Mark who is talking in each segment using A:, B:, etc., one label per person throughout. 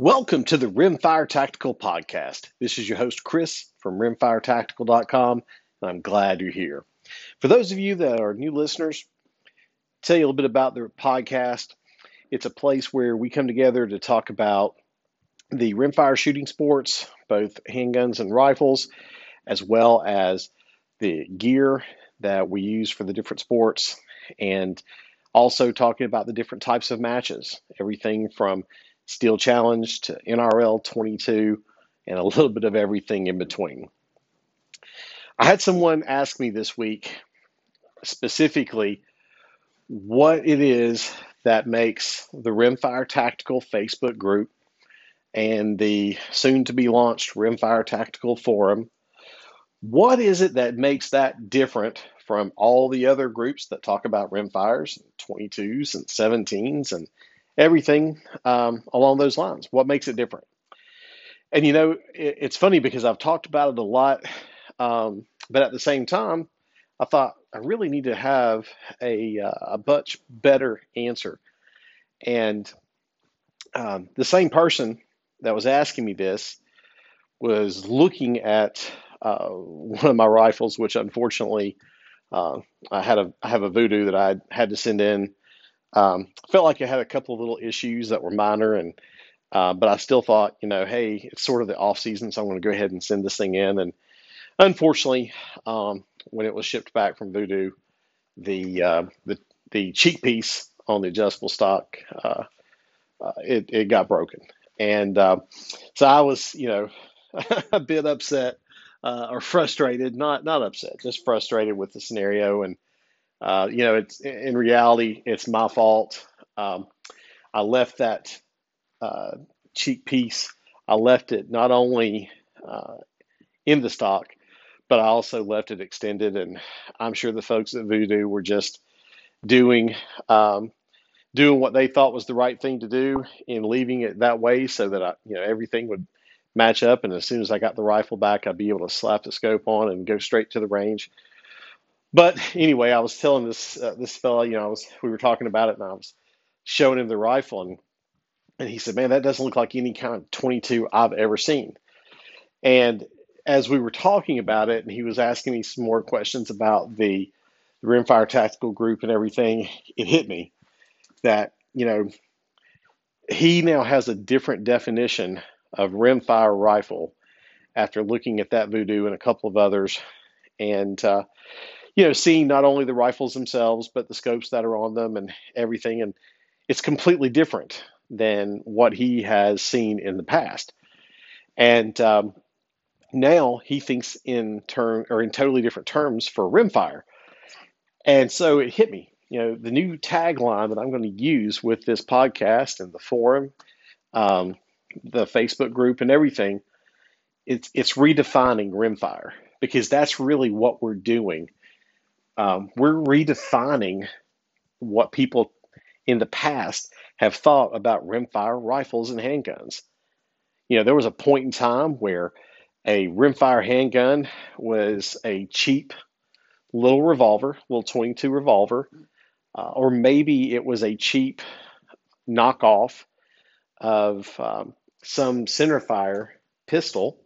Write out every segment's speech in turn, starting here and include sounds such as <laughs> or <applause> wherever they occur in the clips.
A: Welcome to the Rimfire Tactical Podcast. This is your host, Chris from rimfiretactical.com, and I'm glad you're here. For those of you that are new listeners, tell you a little bit about the podcast. It's a place where we come together to talk about the rimfire shooting sports, both handguns and rifles, as well as the gear that we use for the different sports, and also talking about the different types of matches, everything from Steel Challenge to NRL 22, and a little bit of everything in between. I had someone ask me this week specifically what it is that makes the Rimfire Tactical Facebook group and the soon to be launched Rimfire Tactical Forum. What is it that makes that different from all the other groups that talk about rimfires, 22s and 17s and everything um, along those lines. What makes it different? And you know, it, it's funny because I've talked about it a lot, um, but at the same time, I thought I really need to have a, uh, a much better answer. And um, the same person that was asking me this was looking at uh, one of my rifles, which unfortunately uh, I had a I have a voodoo that I had to send in um, felt like I had a couple of little issues that were minor, and uh, but I still thought, you know, hey, it's sort of the off season, so I'm going to go ahead and send this thing in. And unfortunately, um, when it was shipped back from Voodoo, the uh, the the cheek piece on the adjustable stock uh, uh it it got broken, and uh, so I was, you know, <laughs> a bit upset uh, or frustrated, not not upset, just frustrated with the scenario and uh, you know, it's in reality, it's my fault. Um, I left that uh, cheek piece. I left it not only uh, in the stock, but I also left it extended. And I'm sure the folks at Voodoo were just doing um, doing what they thought was the right thing to do in leaving it that way, so that I, you know, everything would match up. And as soon as I got the rifle back, I'd be able to slap the scope on and go straight to the range. But anyway, I was telling this uh, this fella, you know, I was we were talking about it, and I was showing him the rifle, and and he said, "Man, that doesn't look like any kind of 22 I've ever seen." And as we were talking about it, and he was asking me some more questions about the, the Rimfire Tactical Group and everything, it hit me that you know he now has a different definition of rimfire rifle after looking at that voodoo and a couple of others, and uh, you know, seeing not only the rifles themselves, but the scopes that are on them and everything. And it's completely different than what he has seen in the past. And um, now he thinks in term or in totally different terms for rimfire. And so it hit me, you know, the new tagline that I'm going to use with this podcast and the forum, um, the Facebook group, and everything. It's it's redefining rimfire because that's really what we're doing um, we're redefining what people in the past have thought about rimfire rifles and handguns. You know, there was a point in time where a rimfire handgun was a cheap little revolver, little 22 revolver, uh, or maybe it was a cheap knockoff of um, some centerfire pistol.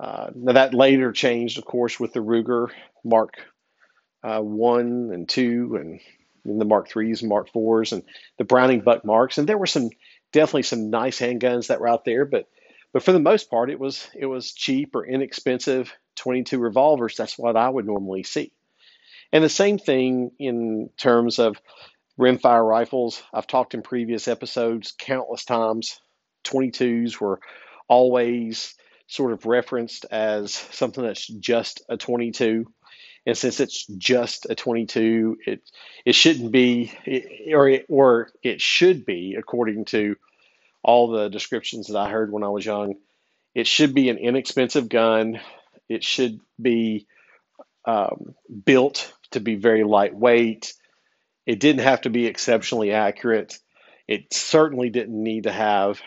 A: Uh, now that later changed, of course, with the Ruger Mark uh, one and two, and the Mark threes and Mark fours, and the Browning Buck Marks. And there were some definitely some nice handguns that were out there, but but for the most part, it was it was cheap or inexpensive 22 revolvers. That's what I would normally see. And the same thing in terms of rimfire rifles. I've talked in previous episodes countless times. 22s were always sort of referenced as something that's just a 22. And since it's just a 22, it it shouldn't be, or it, or it should be, according to all the descriptions that I heard when I was young. It should be an inexpensive gun. It should be um, built to be very lightweight. It didn't have to be exceptionally accurate. It certainly didn't need to have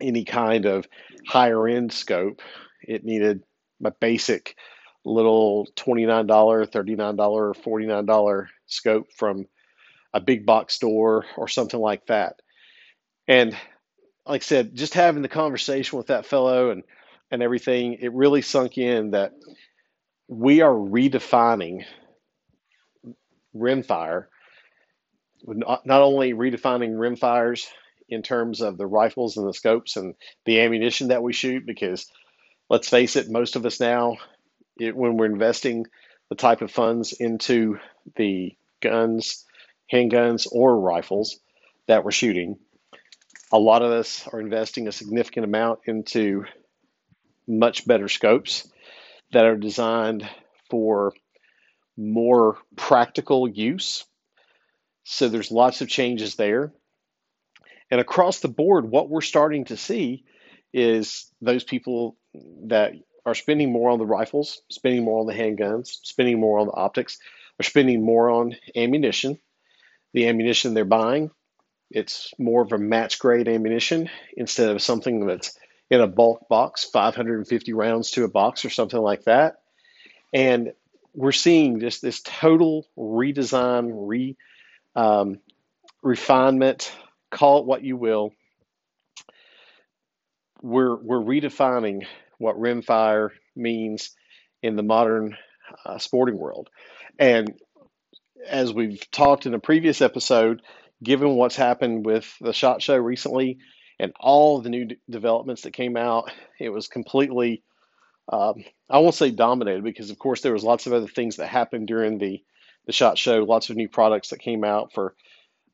A: any kind of higher end scope. It needed a basic little $29, $39, $49 scope from a big box store or something like that. And like I said, just having the conversation with that fellow and and everything, it really sunk in that we are redefining rimfire, not, not only redefining rimfires in terms of the rifles and the scopes and the ammunition that we shoot, because let's face it, most of us now, it, when we're investing the type of funds into the guns, handguns, or rifles that we're shooting, a lot of us are investing a significant amount into much better scopes that are designed for more practical use. So there's lots of changes there. And across the board, what we're starting to see is those people that are spending more on the rifles, spending more on the handguns, spending more on the optics, are spending more on ammunition. The ammunition they're buying it's more of a match grade ammunition instead of something that's in a bulk box, 550 rounds to a box or something like that. And we're seeing just this total redesign, re um, refinement, call it what you will. We're we're redefining what rimfire means in the modern uh, sporting world, and as we've talked in a previous episode, given what's happened with the SHOT Show recently and all the new d- developments that came out, it was completely, um, I won't say dominated because, of course, there was lots of other things that happened during the, the SHOT Show, lots of new products that came out for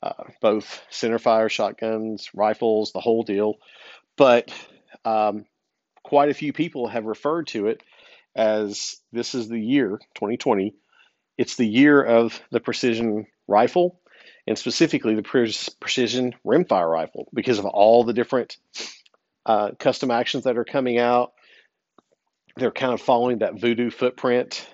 A: uh, both centerfire, shotguns, rifles, the whole deal. But um, quite a few people have referred to it as this is the year, 2020. It's the year of the precision rifle and specifically the precision rimfire rifle because of all the different uh, custom actions that are coming out. They're kind of following that voodoo footprint,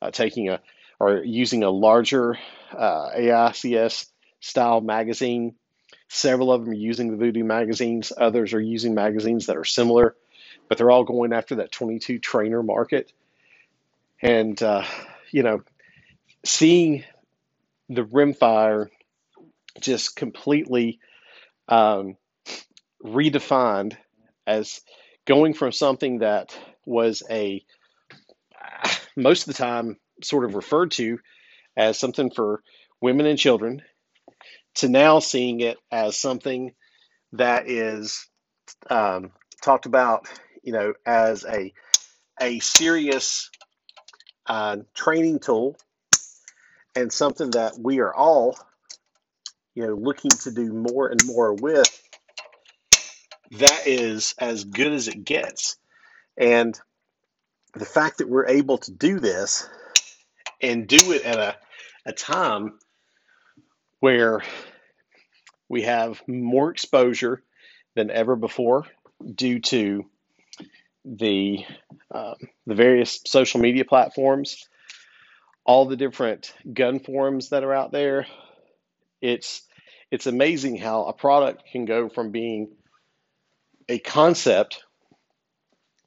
A: uh, taking a or using a larger uh, AICS style magazine. Several of them are using the voodoo magazines. Others are using magazines that are similar, but they're all going after that 22 trainer market. And uh, you know, seeing the rimfire just completely um, redefined as going from something that was a most of the time sort of referred to as something for women and children to now seeing it as something that is um, talked about, you know, as a a serious uh, training tool and something that we are all, you know, looking to do more and more with, that is as good as it gets. And the fact that we're able to do this and do it at a, a time where we have more exposure than ever before due to the um, the various social media platforms all the different gun forums that are out there. It's it's amazing how a product can go from being a concept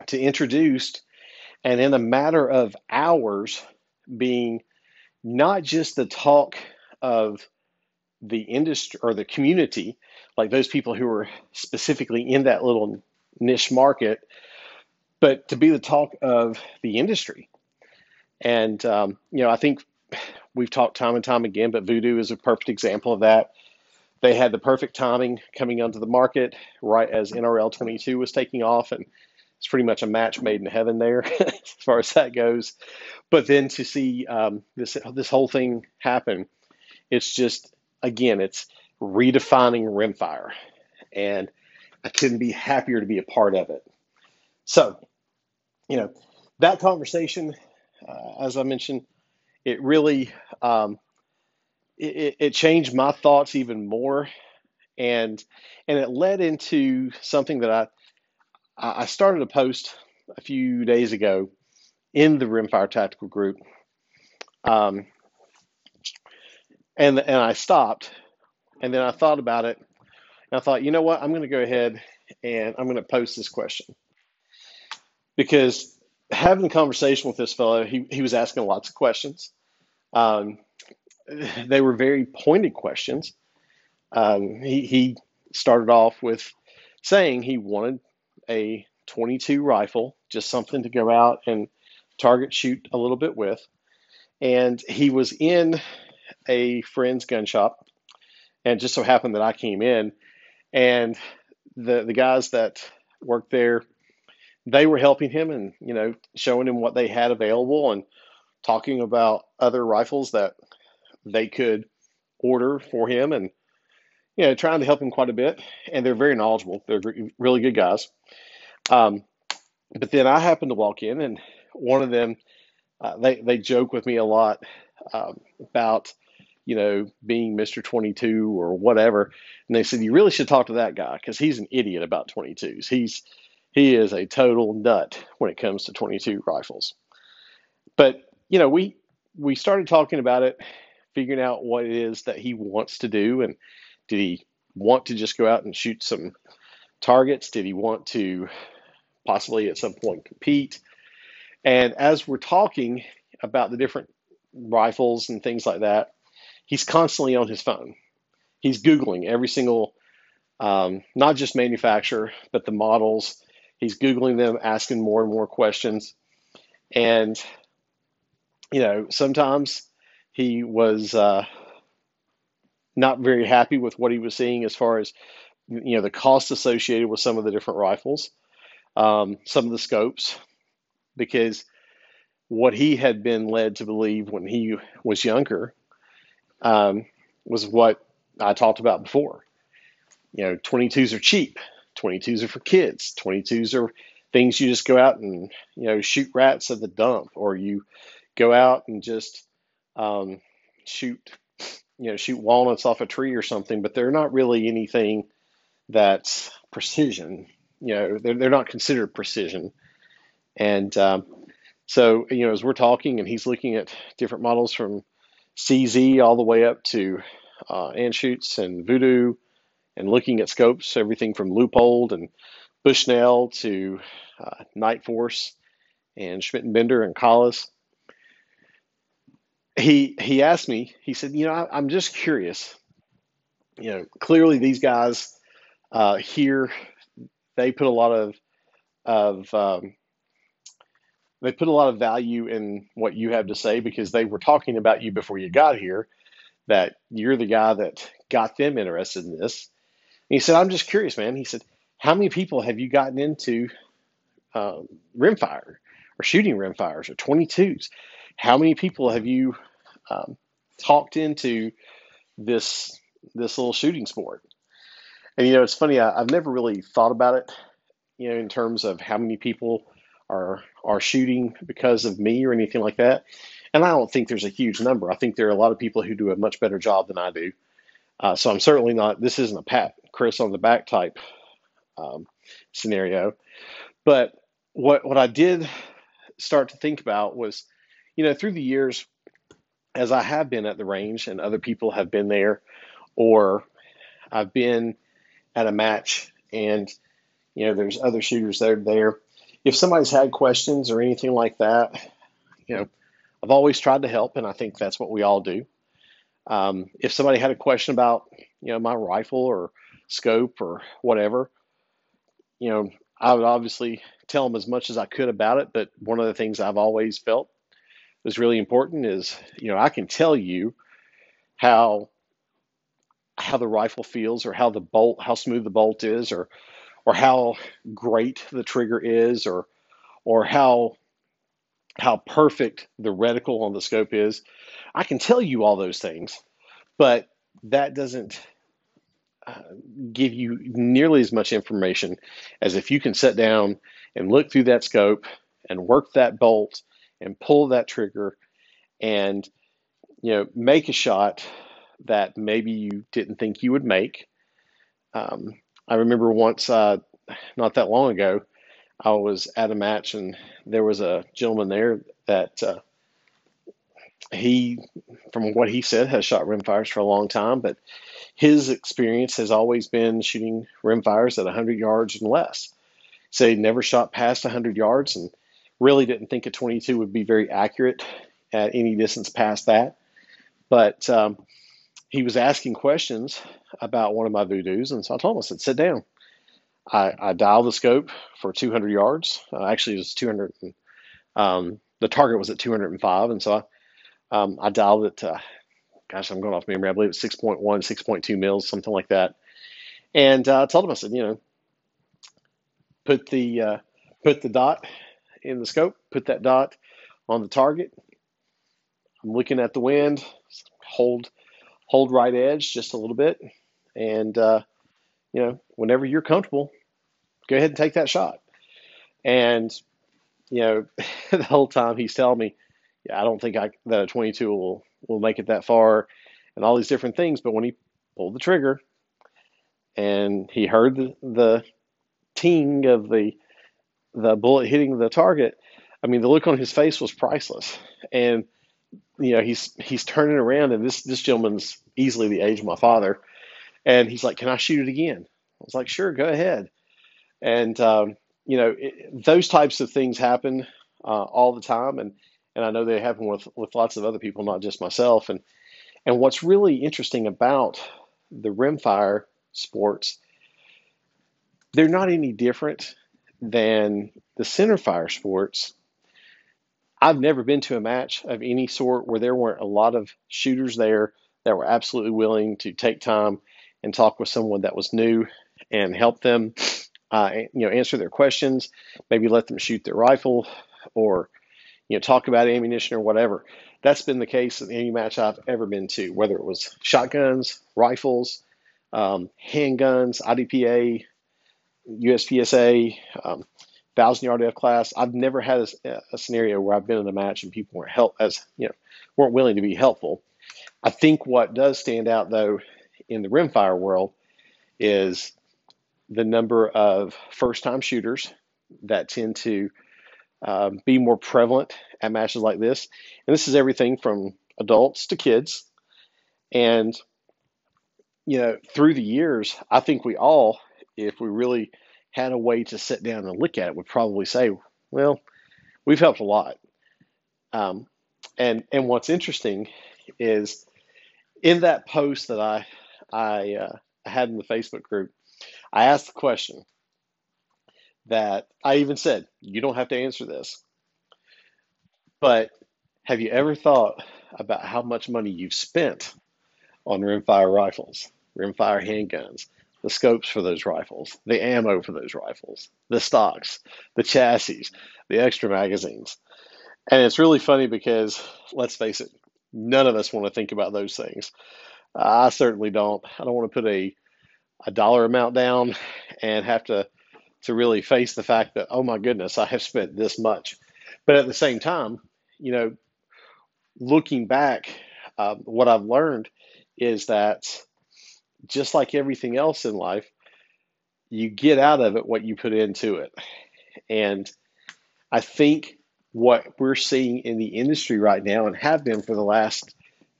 A: to introduced and in a matter of hours being not just the talk of the industry or the community, like those people who are specifically in that little niche market, but to be the talk of the industry. And, um, you know, I think we've talked time and time again, but Voodoo is a perfect example of that. They had the perfect timing coming onto the market right as NRL 22 was taking off, and it's pretty much a match made in heaven there <laughs> as far as that goes. But then to see um, this this whole thing happen, it's just again, it's redefining rimfire, and I couldn't be happier to be a part of it. So, you know, that conversation uh, as I mentioned, it really um, it, it changed my thoughts even more, and and it led into something that I I started a post a few days ago in the Rimfire Tactical Group, um, and and I stopped, and then I thought about it, and I thought, you know what, I'm going to go ahead and I'm going to post this question because having a conversation with this fellow, he, he was asking lots of questions. Um, they were very pointed questions. Um, he, he started off with saying he wanted a 22 rifle, just something to go out and target shoot a little bit with. And he was in a friend's gun shop, and just so happened that I came in, and the the guys that worked there, they were helping him and you know showing him what they had available and talking about other rifles that they could order for him and you know trying to help him quite a bit. And they're very knowledgeable. They're really good guys. Um, but then I happened to walk in, and one of them, uh, they they joke with me a lot um, about you know being Twenty Two or whatever, and they said you really should talk to that guy because he's an idiot about 22s. He's he is a total nut when it comes to 22 rifles. But you know we we started talking about it, figuring out what it is that he wants to do, and did he want to just go out and shoot some targets? Did he want to possibly at some point compete. And as we're talking about the different rifles and things like that, he's constantly on his phone. He's Googling every single, um, not just manufacturer, but the models. He's Googling them, asking more and more questions. And, you know, sometimes he was uh, not very happy with what he was seeing as far as, you know, the cost associated with some of the different rifles um, some of the scopes because what he had been led to believe when he was younger um, was what I talked about before. You know, 22s are cheap. 22s are for kids. 22s are things you just go out and you know shoot rats at the dump, or you go out and just um, shoot you know shoot walnuts off a tree or something. But they're not really anything that's precision you know they're, they're not considered precision and um, so you know as we're talking and he's looking at different models from cz all the way up to uh, Anschutz and voodoo and looking at scopes everything from Leupold and bushnell to uh, Nightforce and schmidt and bender and Kahles. he he asked me he said you know I, i'm just curious you know clearly these guys uh, here they put a lot of of um, they put a lot of value in what you have to say because they were talking about you before you got here that you're the guy that got them interested in this he said i'm just curious man he said how many people have you gotten into um, rimfire or shooting rimfires or 22s how many people have you um, talked into this this little shooting sport and you know, it's funny. I, have never really thought about it, you know, in terms of how many people are are shooting because of me or anything like that. And I don't think there's a huge number. I think there are a lot of people who do a much better job than I do. Uh, so I'm certainly not. This isn't a pat Chris on the back type um, scenario. But what what I did start to think about was, you know, through the years, as I have been at the range and other people have been there, or I've been at a match and you know there's other shooters that are there if somebody's had questions or anything like that you know i've always tried to help and i think that's what we all do um, if somebody had a question about you know my rifle or scope or whatever you know i would obviously tell them as much as i could about it but one of the things i've always felt was really important is you know i can tell you how how the rifle feels or how the bolt how smooth the bolt is or or how great the trigger is or or how how perfect the reticle on the scope is i can tell you all those things but that doesn't uh, give you nearly as much information as if you can sit down and look through that scope and work that bolt and pull that trigger and you know make a shot that maybe you didn't think you would make. Um, I remember once, uh, not that long ago, I was at a match and there was a gentleman there that uh, he, from what he said, has shot rimfires for a long time, but his experience has always been shooting rimfires at 100 yards and less. So he never shot past 100 yards and really didn't think a 22 would be very accurate at any distance past that. But um, he was asking questions about one of my voodoos, and so I told him, I said, sit down. I, I dial the scope for 200 yards. Uh, actually, it was 200. Um, the target was at 205, and so I, um, I dialed it. To, gosh, I'm going off memory. I believe it's 6.1, 6.2 mils, something like that. And uh, I told him, I said, you know, put the uh, put the dot in the scope, put that dot on the target. I'm looking at the wind, hold hold right edge just a little bit, and uh, you know, whenever you're comfortable, go ahead and take that shot. And you know, <laughs> the whole time he's telling me, yeah, I don't think I that a 22 will will make it that far, and all these different things. But when he pulled the trigger, and he heard the, the ting of the the bullet hitting the target, I mean, the look on his face was priceless. And you know, he's he's turning around, and this this gentleman's easily the age of my father, and he's like, "Can I shoot it again?" I was like, "Sure, go ahead." And um, you know, it, those types of things happen uh, all the time, and and I know they happen with with lots of other people, not just myself. And and what's really interesting about the rimfire sports, they're not any different than the centerfire sports I've never been to a match of any sort where there weren't a lot of shooters there that were absolutely willing to take time and talk with someone that was new and help them, uh, you know, answer their questions, maybe let them shoot their rifle or, you know, talk about ammunition or whatever. That's been the case in any match I've ever been to, whether it was shotguns, rifles, um, handguns, IDPA, USPSA, um, thousand yard F class. I've never had a, a, scenario where I've been in a match and people weren't help as you know weren't willing to be helpful. I think what does stand out though in the rimfire world is the number of first time shooters that tend to um, be more prevalent at matches like this. And this is everything from adults to kids. And, you know, through the years, I think we all, if we really had a way to sit down and look at it would probably say, well, we've helped a lot. Um, and and what's interesting is in that post that I I uh, had in the Facebook group, I asked the question that I even said, you don't have to answer this, but have you ever thought about how much money you've spent on rimfire rifles, rimfire handguns, the scopes for those rifles, the ammo for those rifles, the stocks, the chassis, the extra magazines. And it's really funny because, let's face it, none of us want to think about those things. I certainly don't. I don't want to put a, a dollar amount down and have to, to really face the fact that, oh my goodness, I have spent this much. But at the same time, you know, looking back, uh, what I've learned is that just like everything else in life, you get out of it what you put into it. And I think what we're seeing in the industry right now and have been for the last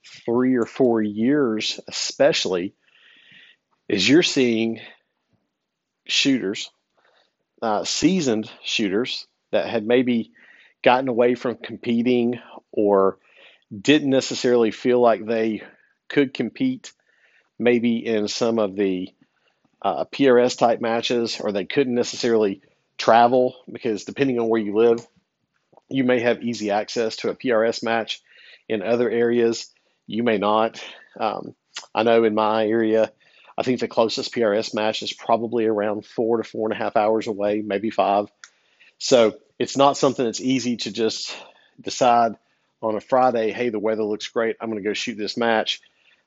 A: three or four years, especially, is you're seeing shooters, uh, seasoned shooters that had maybe gotten away from competing or didn't necessarily feel like they could compete maybe in some of the uh, PRS type matches, or they couldn't necessarily travel because depending on where you live, you may have easy access to a PRS match. In other areas, you may not. Um, I know in my area, I think the closest PRS match is probably around four to four and a half hours away, maybe five. So it's not something that's easy to just decide on a Friday, hey, the weather looks great. I'm going to go shoot this match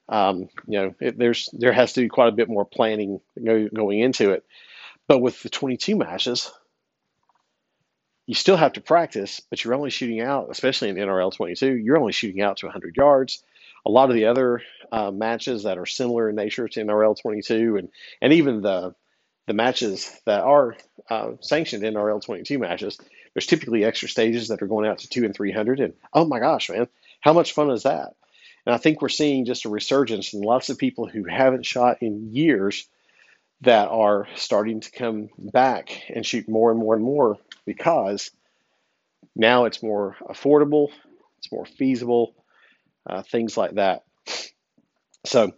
A: um, you know, it, there's there has to be quite a bit more planning go, going into it. But with the 22 matches, you still have to practice, but you're only shooting out, especially in NRL 22, you're only shooting out to 100 yards. A lot of the other uh, matches that are similar in nature to NRL 22, and and even the the matches that are uh, sanctioned NRL 22 matches, there's typically extra stages that are going out to two and 300. And oh my gosh, man, how much fun is that? And I think we're seeing just a resurgence and lots of people who haven't shot in years that are starting to come back and shoot more and more and more because now it's more affordable, it's more feasible, uh, things like that. So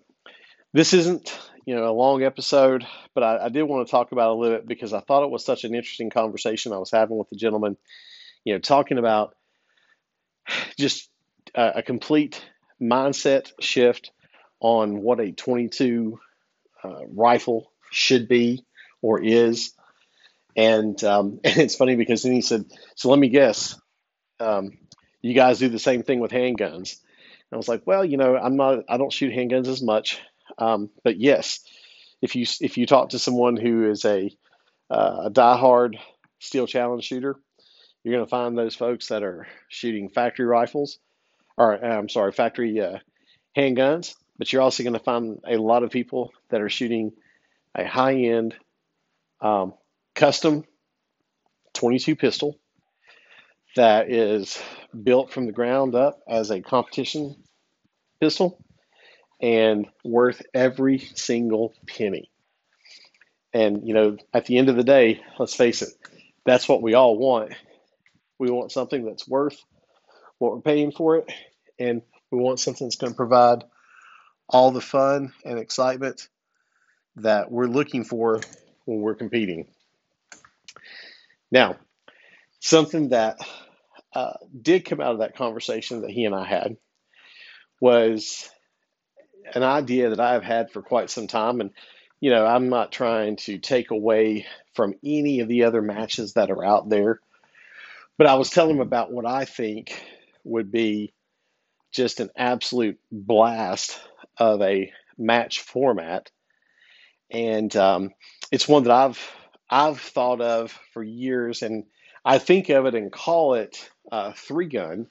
A: this isn't, you know, a long episode, but I, I did want to talk about a little bit because I thought it was such an interesting conversation I was having with the gentleman, you know, talking about just a, a complete mindset shift on what a 22 uh, rifle should be or is. And, um, <laughs> and it's funny because then he said, So let me guess, um, you guys do the same thing with handguns. I was like, Well, you know, I'm not, I don't shoot handguns as much. Um, but yes, if you if you talk to someone who is a uh, a diehard steel challenge shooter, you're going to find those folks that are shooting factory rifles, or I'm sorry, factory uh, handguns. But you're also going to find a lot of people that are shooting a high end um, custom 22 pistol that is built from the ground up as a competition pistol and worth every single penny. And, you know, at the end of the day, let's face it, that's what we all want. We want something that's worth what we're paying for it, and we want something that's going to provide all the fun and excitement that we're looking for when we're competing. Now, something that uh, did come out of that conversation that he and I had was an idea that I've had for quite some time. And, you know, I'm not trying to take away from any of the other matches that are out there, but I was telling him about what I think would be just an absolute blast of a match format. And um, it's one that I've I've thought of for years, and I think of it and call it uh, three gun,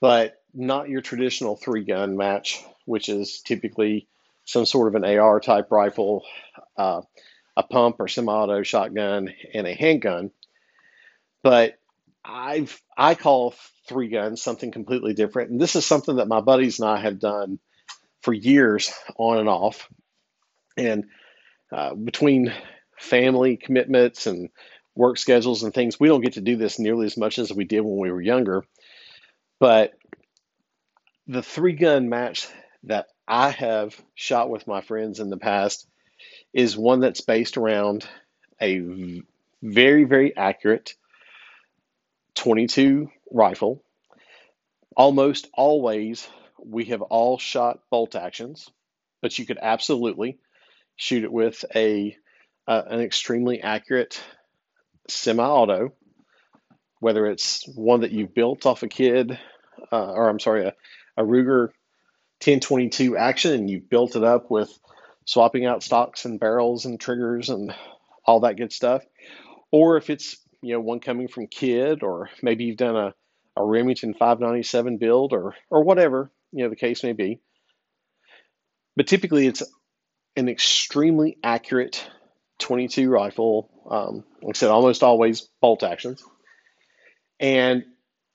A: but not your traditional three gun match which is typically some sort of an AR type rifle, uh, a pump or semi-auto shotgun, and a handgun. But I've I call three guns something completely different, and this is something that my buddies and I have done for years on and off. And uh, between family commitments and work schedules and things, we don't get to do this nearly as much as we did when we were younger. But the three gun match that I have shot with my friends in the past is one that's based around a very, very accurate 22 rifle. Almost always, we have all shot bolt actions, but you could absolutely shoot it with a uh, an extremely accurate semi-auto, whether it's one that you've built off a kid, uh, or I'm sorry, a, a Ruger 1022 action and you've built it up with swapping out stocks and barrels and triggers and all that good stuff. Or if it's, you know, one coming from Kidd or maybe you've done a, a Remington 597 build or or whatever, you know, the case may be. But typically it's an extremely accurate 22 rifle. Um, like I said, almost always bolt actions. And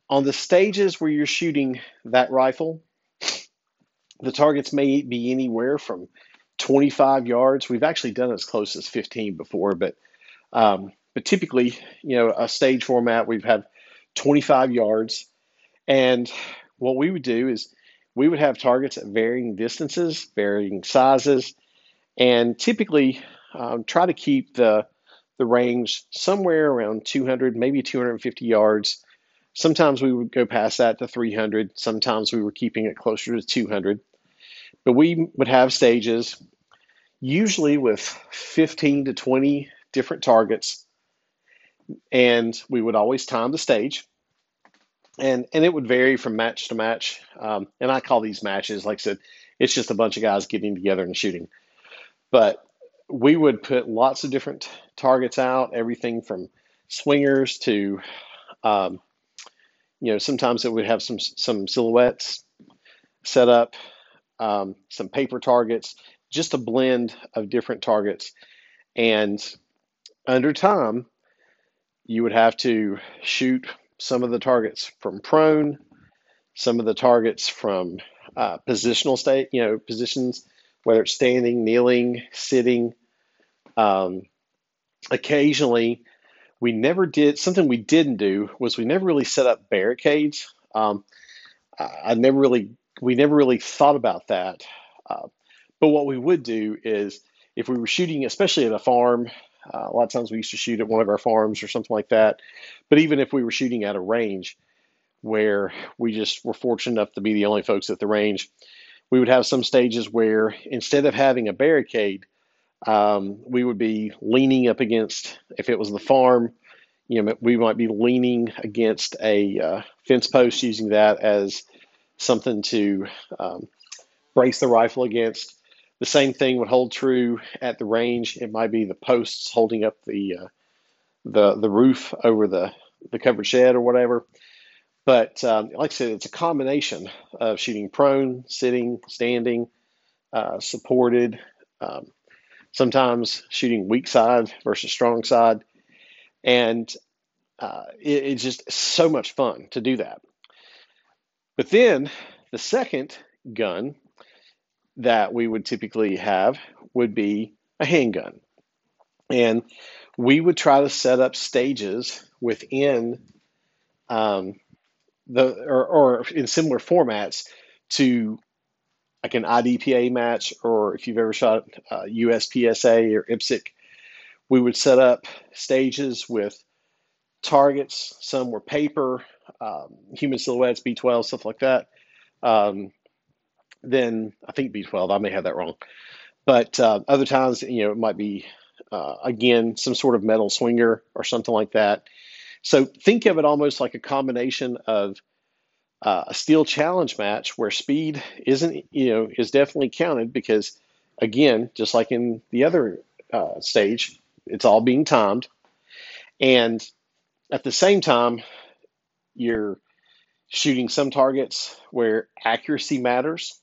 A: on the stages where you're shooting that rifle, the targets may be anywhere from 25 yards. We've actually done as close as 15 before, but um, but typically, you know, a stage format we've had 25 yards, and what we would do is we would have targets at varying distances, varying sizes, and typically um, try to keep the the range somewhere around 200, maybe 250 yards. Sometimes we would go past that to 300. Sometimes we were keeping it closer to 200. But we would have stages, usually with 15 to 20 different targets, and we would always time the stage. And, and it would vary from match to match. Um, and I call these matches, like I said, it's just a bunch of guys getting together and shooting. But we would put lots of different targets out, everything from swingers to, um, you know, sometimes it would have some some silhouettes set up um, some paper targets, just a blend of different targets. And under time, you would have to shoot some of the targets from prone, some of the targets from uh, positional state, you know, positions, whether it's standing, kneeling, sitting. Um, occasionally, we never did something we didn't do was we never really set up barricades. Um, I, never really we never really thought about that. Uh, But what we would do is if we were shooting, especially at a farm, uh, a lot of times we used to shoot at one of our farms or something like that. But even if we were shooting at a range where we just were fortunate enough to be the only folks at the range, we would have some stages where instead of having a barricade, um, we would be leaning up against, if it was the farm, you know, we might be leaning against a uh, fence post using that as something to um, brace the rifle against. The same thing would hold true at the range. It might be the posts holding up the uh, the the roof over the the covered shed or whatever. But um, like I said, it's a combination of shooting prone, sitting, standing, uh, supported, um, sometimes shooting weak side versus strong side. And uh, it, it's just so much fun to do that. But then the second gun that we would typically have would be a handgun. And we would try to set up stages within um, the or, or in similar formats to like an IDPA match, or if you've ever shot uh, USPSA or IPSC, we would set up stages with targets. Some were paper, um, human silhouettes, B12, stuff like that. Um, then I think B12. I may have that wrong, but uh, other times, you know, it might be uh, again some sort of metal swinger or something like that. So think of it almost like a combination of uh, a steel challenge match where speed isn't, you know, is definitely counted because, again, just like in the other uh, stage, it's all being timed, and at the same time, you're shooting some targets where accuracy matters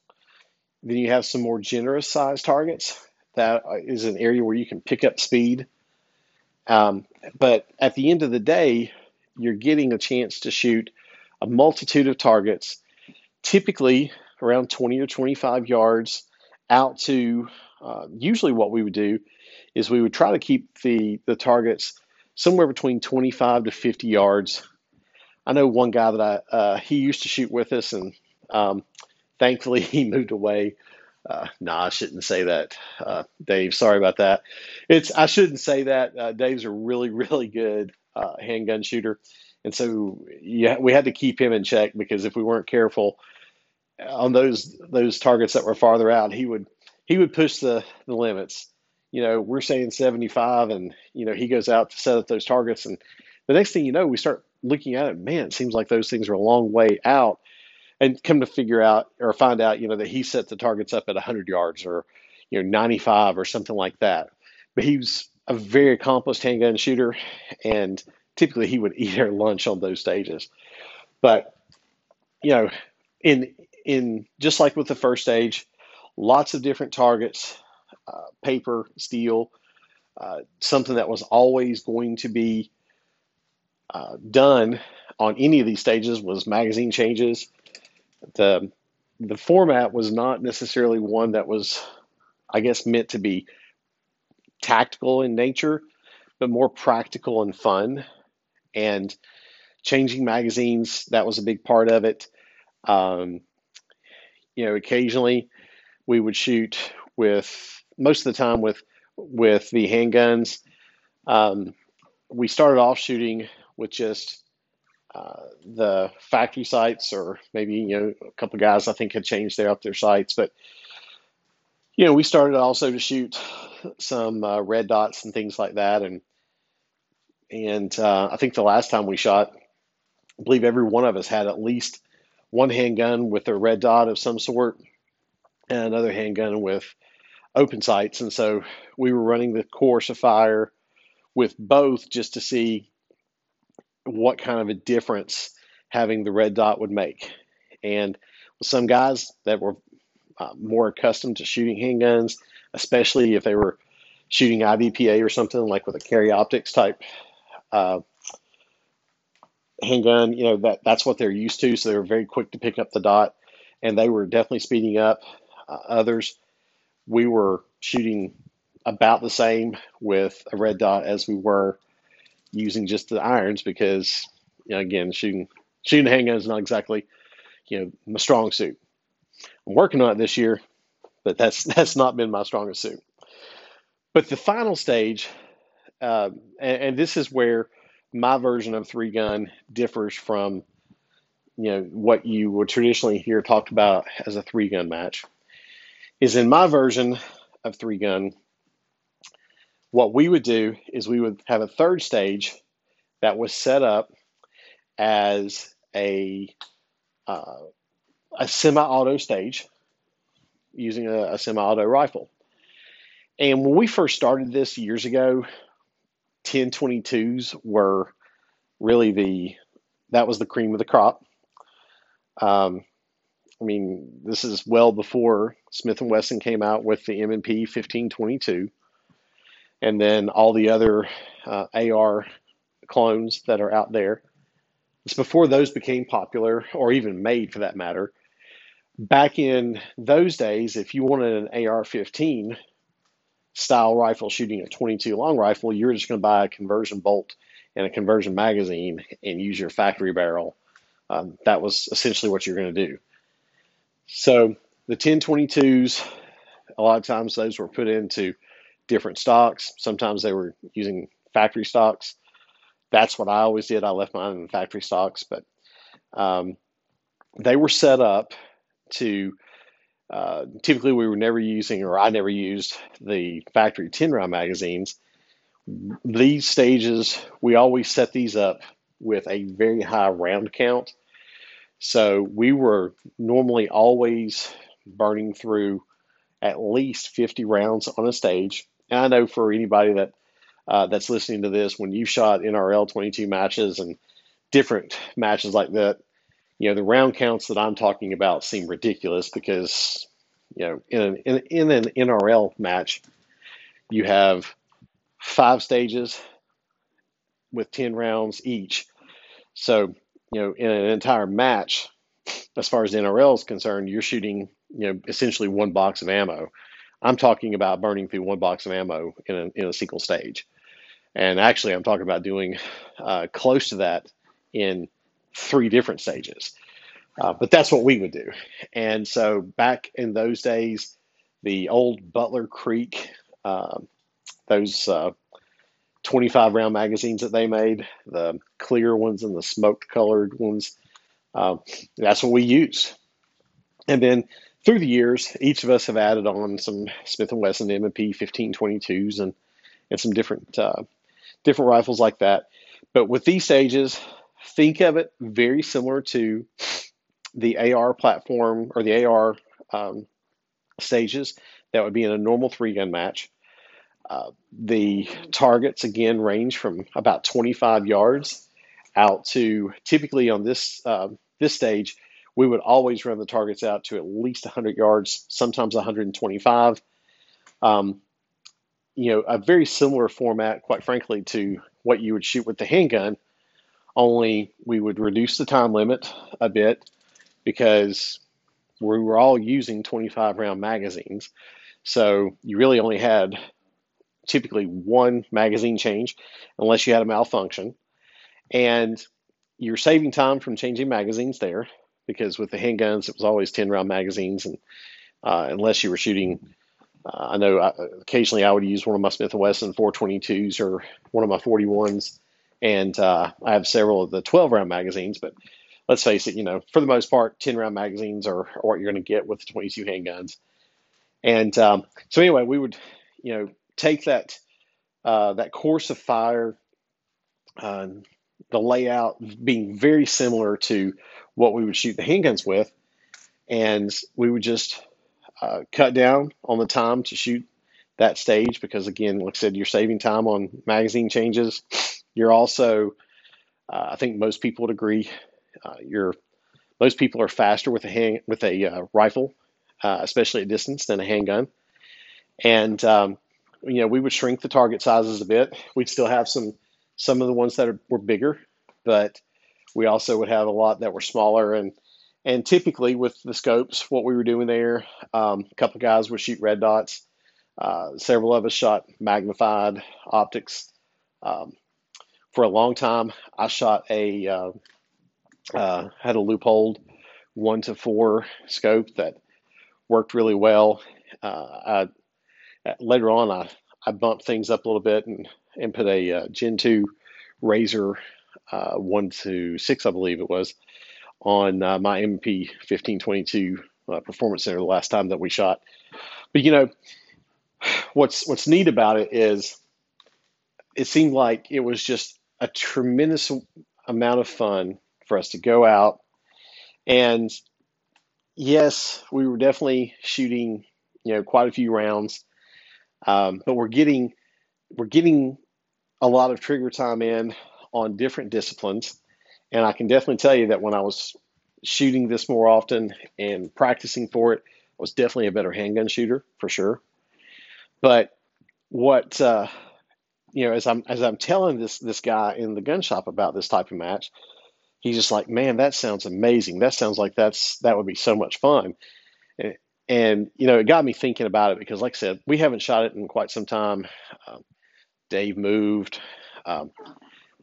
A: then you have some more generous size targets. That is an area where you can pick up speed. Um, but at the end of the day, you're getting a chance to shoot a multitude of targets, typically around 20 or 25 yards out to uh, usually what we would do is we would try to keep the, the targets somewhere between 25 to 50 yards. I know one guy that I, uh, he used to shoot with us and um, thankfully <laughs> he moved away. Uh, nah, I shouldn't say that, uh, Dave. Sorry about that. It's I shouldn't say that. Uh, Dave's a really, <laughs> really good uh, handgun shooter, and so yeah, we had to keep him in check because if we weren't careful on those those targets that were farther out, he would he would push the the limits. You know, we're saying 75, and you know he goes out to set up those targets, and the next thing you know, we start looking at it. Man, it seems like those things are a long way out and come to figure out or find out, you know, that he set the targets up at 100 yards or, you know, 95 or something like that. But he was a very accomplished handgun shooter, and typically he would <laughs> eat our lunch on those stages. But, you know, in in just like with the first stage, lots of different targets, uh, paper, steel, uh, something that was always going to be uh, done on any of these stages was magazine changes the the format was not necessarily one that was, I guess, meant to be tactical in nature, but more practical and fun. And changing magazines, that was a big part of it. Um, you know, occasionally we would shoot with most of the time with with the handguns. Um, we started off shooting with just uh, the factory sights, or maybe you know a couple of guys I think had changed their up their sights, but you know we started also to shoot some uh, red dots and things like that, and and uh, I think the last time we shot, I believe every one of us had at least one handgun with a red dot of some sort, and another handgun with open sights, and so we were running the course of fire with both just to see what kind of a difference having the red dot would make. And with some guys that were uh, more accustomed to shooting handguns, especially if they were shooting IDPA or something like with a carry optics type uh, handgun, you know that that's what they're used to. So they were very quick to pick up the dot, and they were definitely speeding up. Uh, others, we were shooting about the same with a red dot as we were using just the irons because, you know, again, shooting shooting handgun is not exactly, you know, my strong suit. I'm working on it this year. but that's <laughs> that's not been my strongest suit. But the final stage, uh, and, and this is where my version of three gun differs from you know what you would traditionally hear talked about as a three gun match is in my version of three gun what we would do is we would have a third stage that was set up as a uh, a semi-auto stage using a, a semi-auto rifle. And when we first started this years ago, 1022s were really the that was the cream of the crop. Um, I mean, this is well before Smith and Wesson came out with the M&P 1522, and then all the other uh, AR clones that are out there. It's before those became popular, or even made for that matter. Back in those days, if you wanted an AR-15 style rifle shooting a 22 long rifle, you're just going to buy a conversion bolt and a conversion magazine and use your factory barrel. Um, that was essentially what you're going to do. So the 1022s, a lot of times those were put into different stocks. Sometimes they were using factory stocks. That's what I always did. I left mine in factory stocks, but um, they were set up to uh, typically we were never using, or I never used the factory 10 round magazines. These stages, we always set these up with a very high round count. So we were normally always burning through at least 50 rounds on a stage. And I know for anybody that uh, that's listening to this, when you shot NRL 22 matches and different matches like that, you know, the round counts that I'm talking about seem ridiculous because, you know, in an, in, in an NRL match, you have five stages with 10 rounds each. So, you know, in an entire match, as far as NRL is concerned, you're shooting, you know, essentially one box of ammo. I'm talking about burning through one box of ammo in a, in a single stage. And actually, I'm talking about doing uh, close to that in three different stages. Uh, but that's what we would do. And so back in those days, the old Butler Creek, uh, those uh, 25 round magazines that they made, the clear ones and the smoked colored ones, uh, that's what we used. And then through the years, each of us have added on some Smith and Wesson M&P 1522s and and some different uh, different rifles like that. But with these stages, think of it very similar to the AR platform or the AR um, stages that would be in a normal three gun match. Uh, the targets again range from about 25 yards out to typically on this uh, this stage we would always run the targets out to at least 100 yards, sometimes 125. Um, you know, a very similar format, quite frankly, to what you would shoot with the handgun, only we would reduce the time limit a bit because we were all using 25 round magazines. So you really only had typically one magazine change unless you had a malfunction. And you're saving time from changing magazines there because with the handguns, it was always 10 round magazines. And uh, unless you were shooting, uh, I know I, uh, occasionally I would use one of my Smith & Wesson 422s or one of my 41s. And uh, I have several of the 12 round magazines, but let's face it, you know, for the most part, 10 round magazines are, are what you're going to get with the 22 handguns. And um, so anyway, we would, you know, take that, uh, that course of fire, uh, the layout being very similar to what we would shoot the handguns with, and we would just uh, cut down on the time to shoot that stage because, again, like I said, you're saving time on magazine changes. You're also, uh, I think most people would agree, uh, you're most people are faster with a with a uh, rifle, uh, especially at distance, than a handgun. And um, you know, we would shrink the target sizes a bit. We'd still have some some of the ones that are, were bigger, but we also would have a lot that were smaller and and typically with the scopes, what we were doing there, um, a couple guys would shoot red dots. Uh, several of us shot magnified optics. Um, for a long time, I shot a uh, uh, had a Leupold one to four scope that worked really well, Uh, I, later on, I, I bumped things up a little bit and, and put a uh, Gen 2 Razor uh, 1 to 6, I believe it was, on uh, my MP 1522 uh, Performance Center the last time that we shot. But you know, what's what's neat about it is it seemed like it was just a tremendous amount of fun for us to go out and yes, we were definitely shooting, you know, quite a few rounds, um, but we're getting we're getting a lot of trigger time in on different disciplines, and I can definitely tell you that when I was shooting this more often and practicing for it, I was definitely a better handgun shooter for sure. But what uh, you know, as I'm as I'm telling this this guy in the gun shop about this type of match, he's just like, man, that sounds amazing. That sounds like that's that would be so much fun. And, and you know, it got me thinking about it because, like I said, we haven't shot it in quite some time. Um, Dave moved. Um,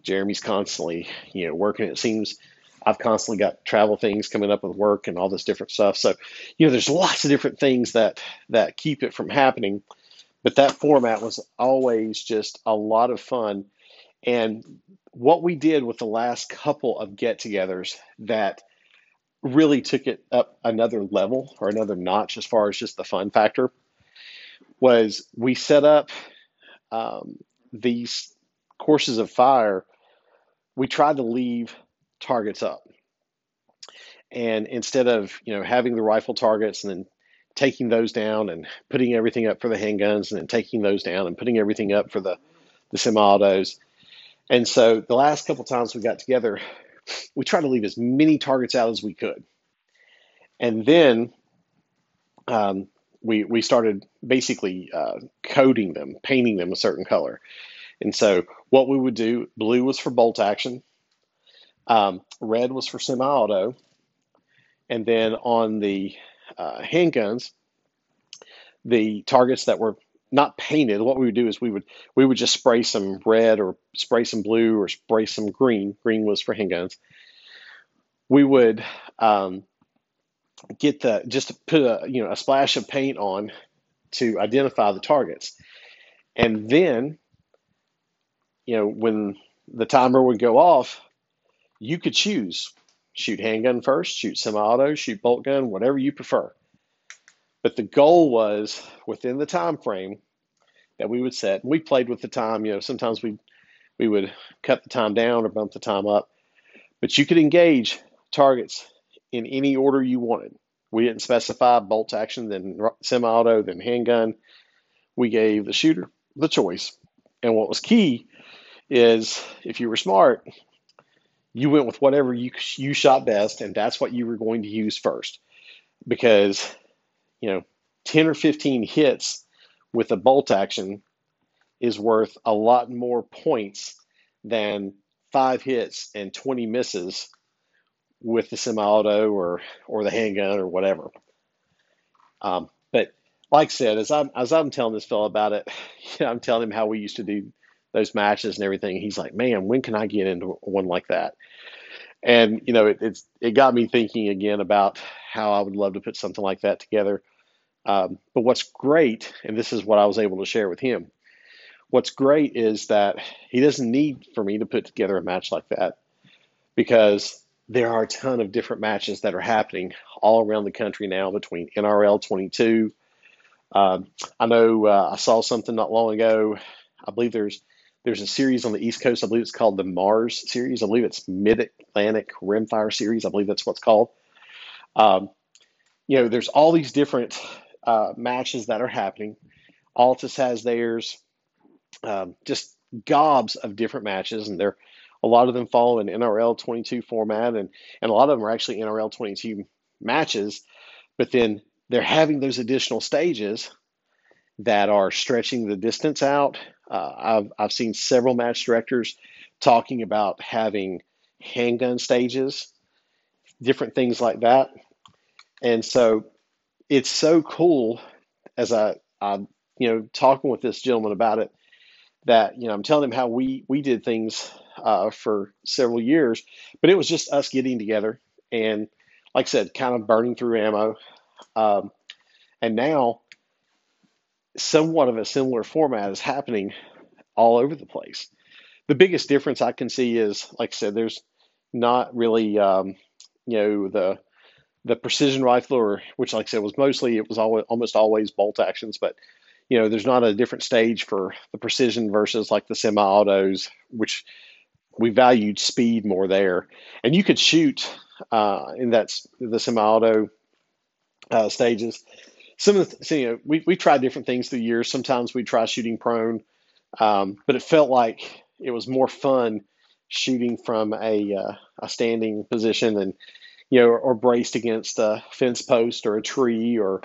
A: Jeremy's constantly, you know, working. It seems I've constantly got travel things coming up with work and all this different stuff. So, you know, there's lots of different things that that keep it from happening. But that format was always just a lot of fun. And what we did with the last couple of get togethers that really took it up another level or another notch as far as just the fun factor was we set up um, these courses of fire. We tried to leave targets up. And instead of, you know, having the rifle targets and then taking those down and putting everything up for the handguns and then taking those down and putting everything up for the, the semi-autos, and so the last couple times we got together, we tried to leave as many targets out as we could. And then um, we, we started basically uh, coding them, painting them a certain color. And so what we would do, blue was for bolt action, um, red was for semi-auto, and then on the uh, handguns, the targets that were not painted. What we would do is we would we would just spray some red or spray some blue or spray some green. Green was for handguns. We would um, get the just put a you know a splash of paint on to identify the targets, and then you know when the timer would go off, you could choose shoot handgun first, shoot semi-auto, shoot bolt gun, whatever you prefer. But the goal was within the time frame that we would set. We played with the time. You know, sometimes we we would cut the time down or bump the time up, but you could engage targets in any order you wanted. We didn't specify bolt action, then semi-auto, then handgun. We gave the shooter the choice. And what was key is if you were smart, you went with whatever you you shot best, and that's what you were going to use first, because you know, 10 or 15 hits with a bolt action is worth a lot more points than five hits and 20 misses with the semi-auto or or the handgun or whatever. Um, but like I said, as I'm as I'm telling this fellow about it, you <laughs> know, I'm telling him how we used to do those matches and everything. He's like, "Man, when can I get into one like that?" And you know, it, it's it got me thinking again about how I would love to put something like that together. Um, but what's great, and this is what I was able to share with him, what's great is that he doesn't need for me to put together a match like that because there are a ton of different matches that are happening all around the country now between NRL 22. Um, I know uh, I saw something not long ago. I believe there's there's a series on the East Coast. I believe it's called the Mars series. I believe it's Mid Atlantic Rimfire series. I believe that's what's called. Um, you know, there's all these different uh, matches that are happening. Altus has theirs. Um, just gobs of different matches, and they're a lot of them follow an NRL 22 format, and and a lot of them are actually NRL 22 matches. But then they're having those additional stages that are stretching the distance out uh, I've, I've seen several match directors talking about having handgun stages, different things like that. And so it's so cool as I, I, you know, talking with this gentleman about it that, you know, I'm telling him how we, we did things uh, for several years, but it was just us getting together and, like I said, kind of burning through ammo. Um, and now somewhat of a similar format is happening all over the place. The biggest difference I can see is, like I said, there's not really, um, you know, the the precision rifle, or which, like I said, was mostly it was always, almost always bolt actions, but you know, there's not a different stage for the precision versus like the semi-autos, which we valued speed more there. And you could shoot uh, in that the semi-auto uh, stages. Some of the, so, you know, we we tried different things through the years. Sometimes we try shooting prone, um, but it felt like it was more fun shooting from a uh, a standing position and you know, or, or braced against a fence post or a tree or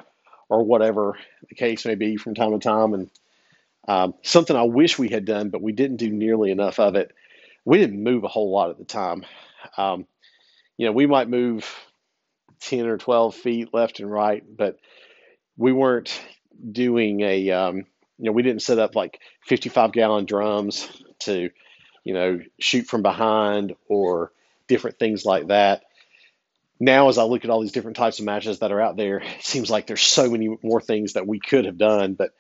A: or whatever the case may be from time to time. And um, something I wish we had done, but we didn't do nearly enough of it. We didn't move a whole lot at the time. Um, you know, we might move 10 or 12 feet left and right, but we weren't doing a, um, you know, we didn't set up like 55 gallon drums to, you know, shoot from behind or different things like that now as I look at all these different types of matches that are out there, it seems like there's so many more things that we could have done. But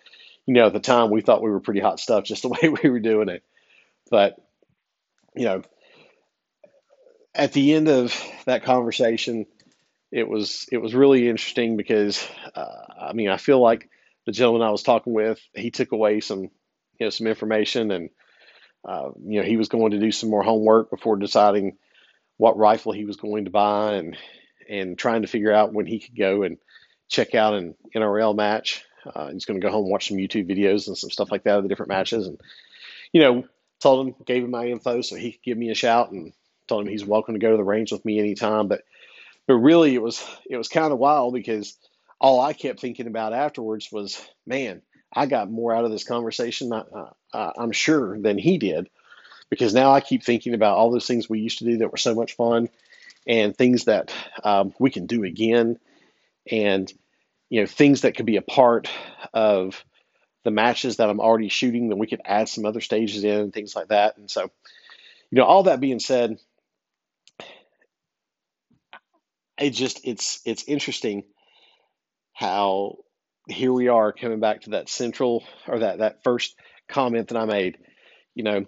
A: you know, at the time we thought we were pretty hot stuff just the <laughs> way we were doing it. But you know, at the end of that conversation, it was it was really interesting because uh, I mean I feel like the gentleman I was talking with he took away some you know some information and uh, you know he was going to do some more homework before deciding what rifle he was going to buy and and trying to figure out when he could go and check out an NRL match. Uh, he's going to go home and watch some YouTube videos and some stuff like that of the different matches. And, you know, told him, gave him my info so he could give me a shout and told him he's welcome to go to the range with me anytime. But, but really it was, it was kind of wild because all I kept thinking about afterwards was, man, I got more out of this conversation, uh, uh, I'm sure, than he did. Because now I keep thinking about all those things we used to do that were so much fun and things that um, we can do again. And you know things that could be a part of the matches that I'm already shooting that we could add some other stages in and things like that. And so you know all that being said it just it's it's interesting how here we are coming back to that central or that that first comment that I made you know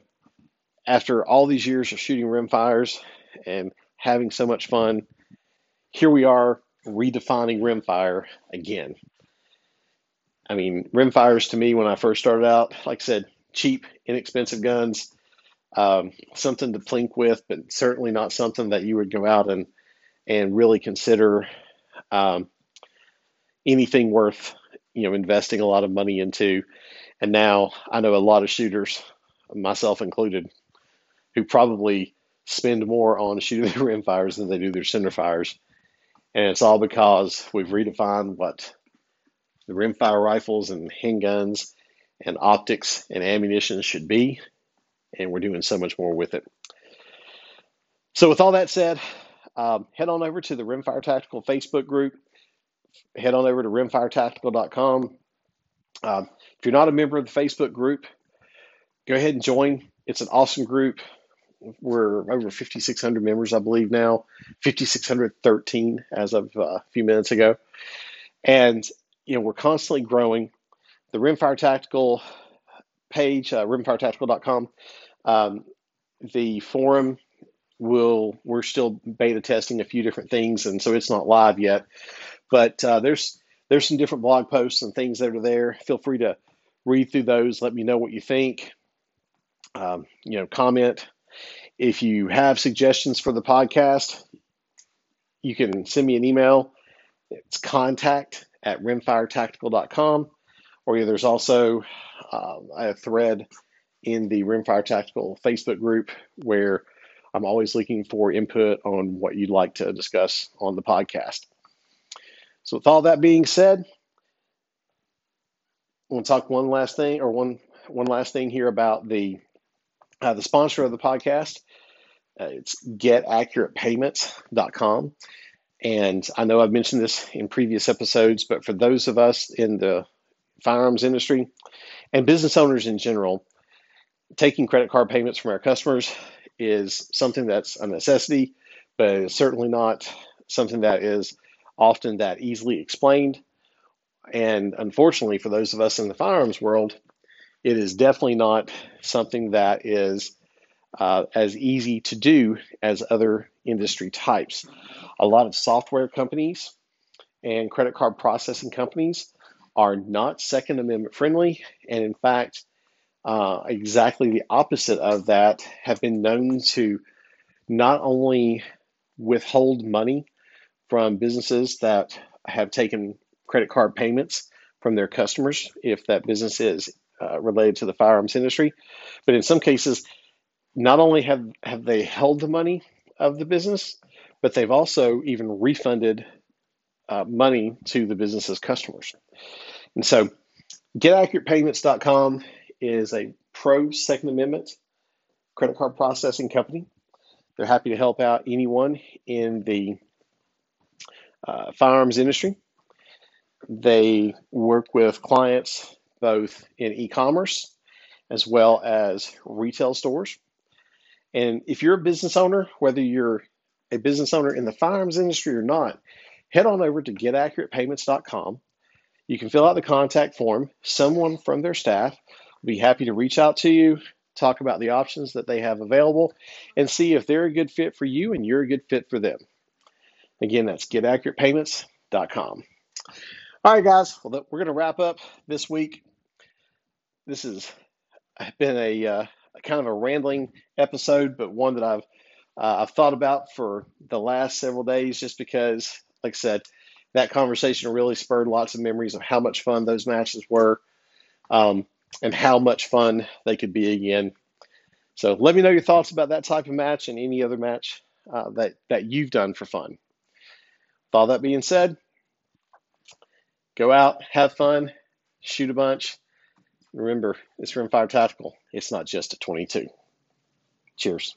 A: after all these years of shooting rimfires and having so much fun, here we are redefining rimfire again. I mean, rimfires to me when I first started out, like I said, cheap, inexpensive guns, um, something to plink with, but certainly not something that you would go out and and really consider um, anything worth you know investing a lot of money into. And now I know a lot of shooters, myself included, who probably spend more on shooting their <laughs> rim fires than they do their center fires. And it's all because we've redefined what the rimfire rifles and handguns and optics and ammunition should be. And we're doing so much more with it. So, with all that said, um, head on over to the Rimfire Tactical Facebook group. Head on over to rimfiretactical.com. Um, if you're not a member of the Facebook group, go ahead and join. It's an awesome group we're over 5,600 members, I believe now, 5,613 as of uh, a few minutes ago. And, you know, we're constantly growing. The Rimfire Tactical page, uh, rimfiretactical.com, um, the forum will, we're still beta testing a few different things, and so it's not live yet. But uh, there's, there's some different blog posts and things that are there. Feel free to read through those. Let me know what you think. Um, you know, comment, if you have suggestions for the podcast, you can send me an email. It's contact at rimfiretactical.com, or there's also uh, a thread in the Rimfire Tactical Facebook group where I'm always looking for input on what you'd like to discuss on the podcast. So, with all that being said, I want to talk one last thing, or one one last thing here about the uh, the sponsor of the podcast. Uh, it's getaccuratepayments.com. And I know I've mentioned this in previous episodes, but for those of us in the firearms industry and business owners in general, taking credit card payments from our customers is something that's a necessity, but it's certainly not something that is often that easily explained And unfortunately, for those of us in the firearms world, it is definitely not something that is uh, as easy to do as other industry types. A lot of software companies and credit card processing companies are not Second Amendment friendly, and in fact, uh, exactly the opposite of that have been known to not only withhold money from businesses that have taken credit card payments from their customers if that business is uh, related to the firearms industry, but in some cases, not only have, have they held the money of the business, but they've also even refunded uh, money to the business's customers. And so, GetAccuratePayments.com is a pro Second Amendment credit card processing company. They're happy to help out anyone in the uh, firearms industry. They work with clients both in e commerce as well as retail stores. And if you're a business owner, whether you're a business owner in the firearms industry or not, head on over to getaccuratepayments.com. You can fill out the contact form. Someone from their staff be happy to reach out to you, talk about the options that they have available, and see if they're a good fit for you and you're a good fit for them. Again, that's getaccuratepayments.com. All right, guys, well, we're going to wrap up this week. This has been a, uh, kind of a rambling episode, but one that I've uh, I've thought about for the last several days just because like I said, that conversation really spurred lots of memories of how much fun those matches were um, and how much fun they could be again. So let me know your thoughts about that type of match and any other match uh, that, that you've done for fun. With all that being said, go out, have fun, shoot a bunch. Remember, it's Rimfire Tactical. It's not just a 22. Cheers.